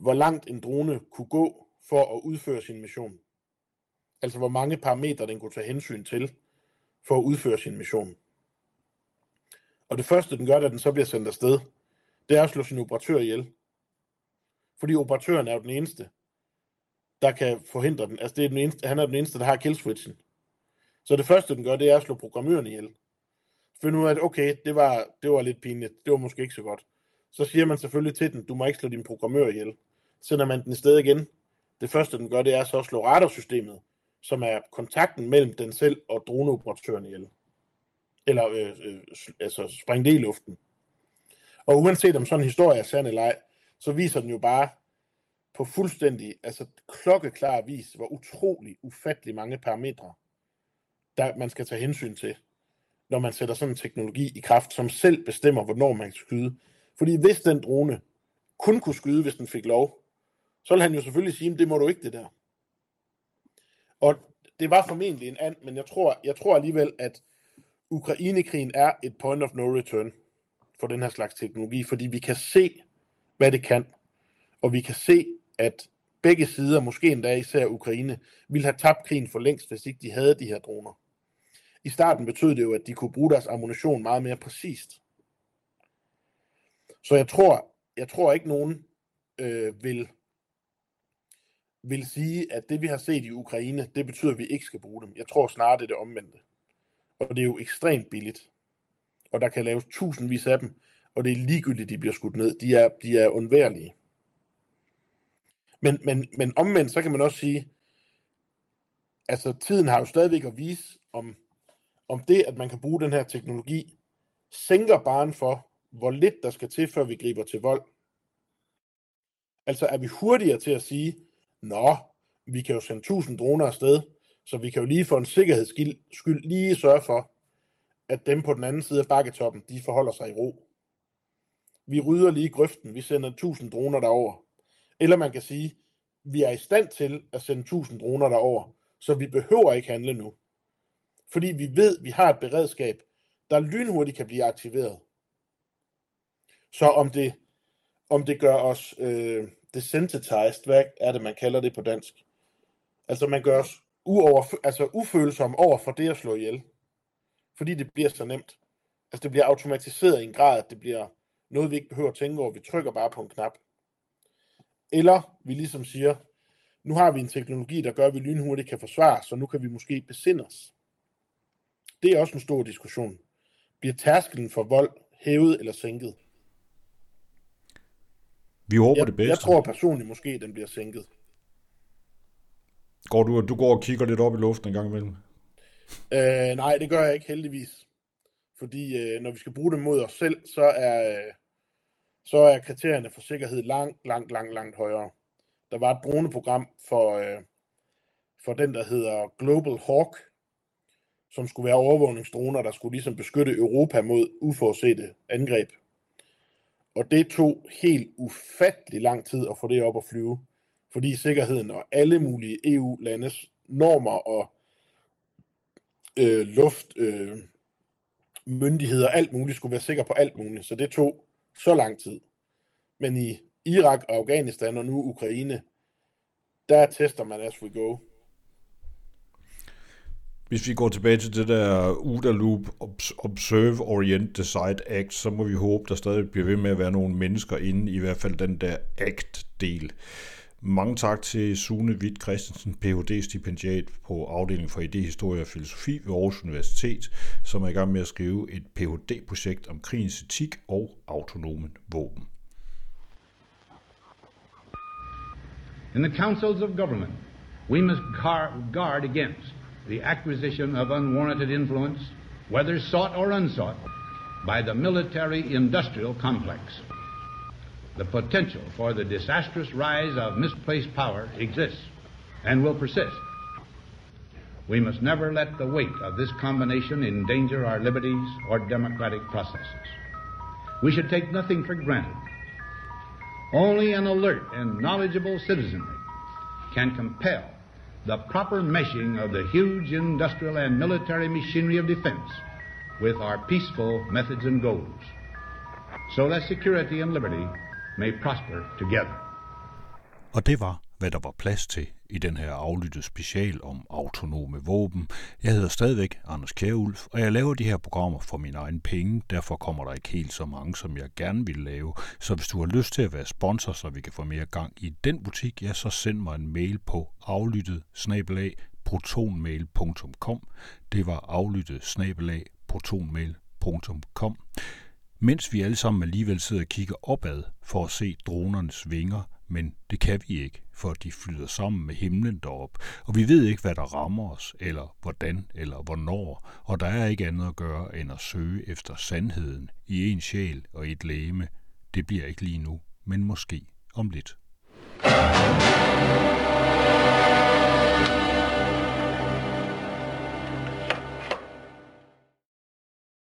hvor langt en drone kunne gå for at udføre sin mission. Altså hvor mange parametre den kunne tage hensyn til for at udføre sin mission. Og det første, den gør, da den så bliver sendt afsted, det er at slå sin operatør ihjel. Fordi operatøren er jo den eneste, der kan forhindre den. Altså, det er den eneste, han er den eneste, der har killswitchen. Så det første, den gør, det er at slå programmøren ihjel. Finde ud af, at okay, det var, det var lidt pinligt. Det var måske ikke så godt. Så siger man selvfølgelig til den, du må ikke slå din programmør ihjel. Sender man den i sted igen. Det første, den gør, det er så at slå radarsystemet, som er kontakten mellem den selv og droneoperatøren ihjel. Eller øh, øh, altså springe det i luften. Og uanset om sådan en historie er sand eller ej, så viser den jo bare, på fuldstændig, altså klokkeklar vis, hvor utrolig ufattelig mange parametre, der man skal tage hensyn til, når man sætter sådan en teknologi i kraft, som selv bestemmer, hvornår man kan skyde. Fordi hvis den drone kun kunne skyde, hvis den fik lov, så ville han jo selvfølgelig sige, det må du ikke det der. Og det var formentlig en and, men jeg tror, jeg tror alligevel, at Ukrainekrigen er et point of no return for den her slags teknologi, fordi vi kan se, hvad det kan. Og vi kan se, at begge sider, måske endda især Ukraine, ville have tabt krigen for længst, hvis ikke de havde de her droner. I starten betød det jo, at de kunne bruge deres ammunition meget mere præcist. Så jeg tror, jeg tror ikke nogen øh, vil, vil sige, at det vi har set i Ukraine, det betyder, at vi ikke skal bruge dem. Jeg tror snarere, det er det omvendte. Og det er jo ekstremt billigt. Og der kan laves tusindvis af dem, og det er ligegyldigt, de bliver skudt ned. De er, de er undværlige. Men, men, men omvendt, så kan man også sige, altså tiden har jo stadigvæk at vise, om, om det, at man kan bruge den her teknologi, sænker barn for, hvor lidt der skal til, før vi griber til vold. Altså er vi hurtigere til at sige, nå, vi kan jo sende 1000 droner afsted, så vi kan jo lige for en sikkerhedsskyld skyld lige sørge for, at dem på den anden side af bakketoppen, de forholder sig i ro. Vi rydder lige grøften, vi sender 1000 droner derover. Eller man kan sige, vi er i stand til at sende 1000 droner derover, så vi behøver ikke handle nu. Fordi vi ved, at vi har et beredskab, der lynhurtigt kan blive aktiveret. Så om det, om det gør os øh, desensitized, hvad er det, man kalder det på dansk? Altså man gør os uover, altså ufølsomme over for det at slå ihjel. Fordi det bliver så nemt. Altså det bliver automatiseret i en grad, at det bliver noget vi ikke behøver at tænke over, vi trykker bare på en knap. Eller vi ligesom siger, nu har vi en teknologi, der gør, at vi lynhurtigt kan forsvare, så nu kan vi måske besinde os. Det er også en stor diskussion. Bliver tærskelen for vold hævet eller sænket? Vi håber jeg, det bedste. Jeg tror personligt måske, den bliver sænket. Går du, du går og kigger lidt op i luften en gang imellem? Øh, nej, det gør jeg ikke heldigvis. Fordi øh, når vi skal bruge det mod os selv, så er, øh, så er kriterierne for sikkerhed langt, langt, langt, langt højere. Der var et droneprogram for, øh, for den, der hedder Global Hawk, som skulle være overvågningsdroner, der skulle ligesom beskytte Europa mod uforudsete angreb. Og det tog helt ufattelig lang tid at få det op at flyve, fordi sikkerheden og alle mulige EU-landes normer og øh, luft, øh, myndigheder, alt muligt, skulle være sikker på alt muligt. Så det tog så lang tid. Men i Irak og Afghanistan og nu Ukraine, der tester man as we go. Hvis vi går tilbage til det der UDA Loop Observe Orient Decide Act, så må vi håbe, der stadig bliver ved med at være nogle mennesker inde i hvert fald den der act-del. Mange tak til Sune Witt Christensen, Ph.D. stipendiat på afdelingen for idehistorie og filosofi ved Aarhus Universitet, som er i gang med at skrive et Ph.D.-projekt om krigens etik og autonome våben. In the councils of government, we must guard against the acquisition of unwarranted influence, whether sought or unsought, by the military industrial complex. The potential for the disastrous rise of misplaced power exists and will persist. We must never let the weight of this combination endanger our liberties or democratic processes. We should take nothing for granted. Only an alert and knowledgeable citizenry can compel the proper meshing of the huge industrial and military machinery of defense with our peaceful methods and goals, so that security and liberty may prosper together. Og det var, hvad der var plads til i den her aflyttede special om autonome våben. Jeg hedder stadigvæk Anders Kjærulf, og jeg laver de her programmer for min egen penge. Derfor kommer der ikke helt så mange, som jeg gerne vil lave. Så hvis du har lyst til at være sponsor, så vi kan få mere gang i den butik, ja, så send mig en mail på aflyttet protonmail.com. Det var aflyttet protonmail.com. Mens vi alle sammen alligevel sidder og kigger opad for at se dronernes vinger, men det kan vi ikke, for de flyder sammen med himlen derop, og vi ved ikke, hvad der rammer os, eller hvordan, eller hvornår, og der er ikke andet at gøre, end at søge efter sandheden i en sjæl og et læme. Det bliver ikke lige nu, men måske om lidt. thank you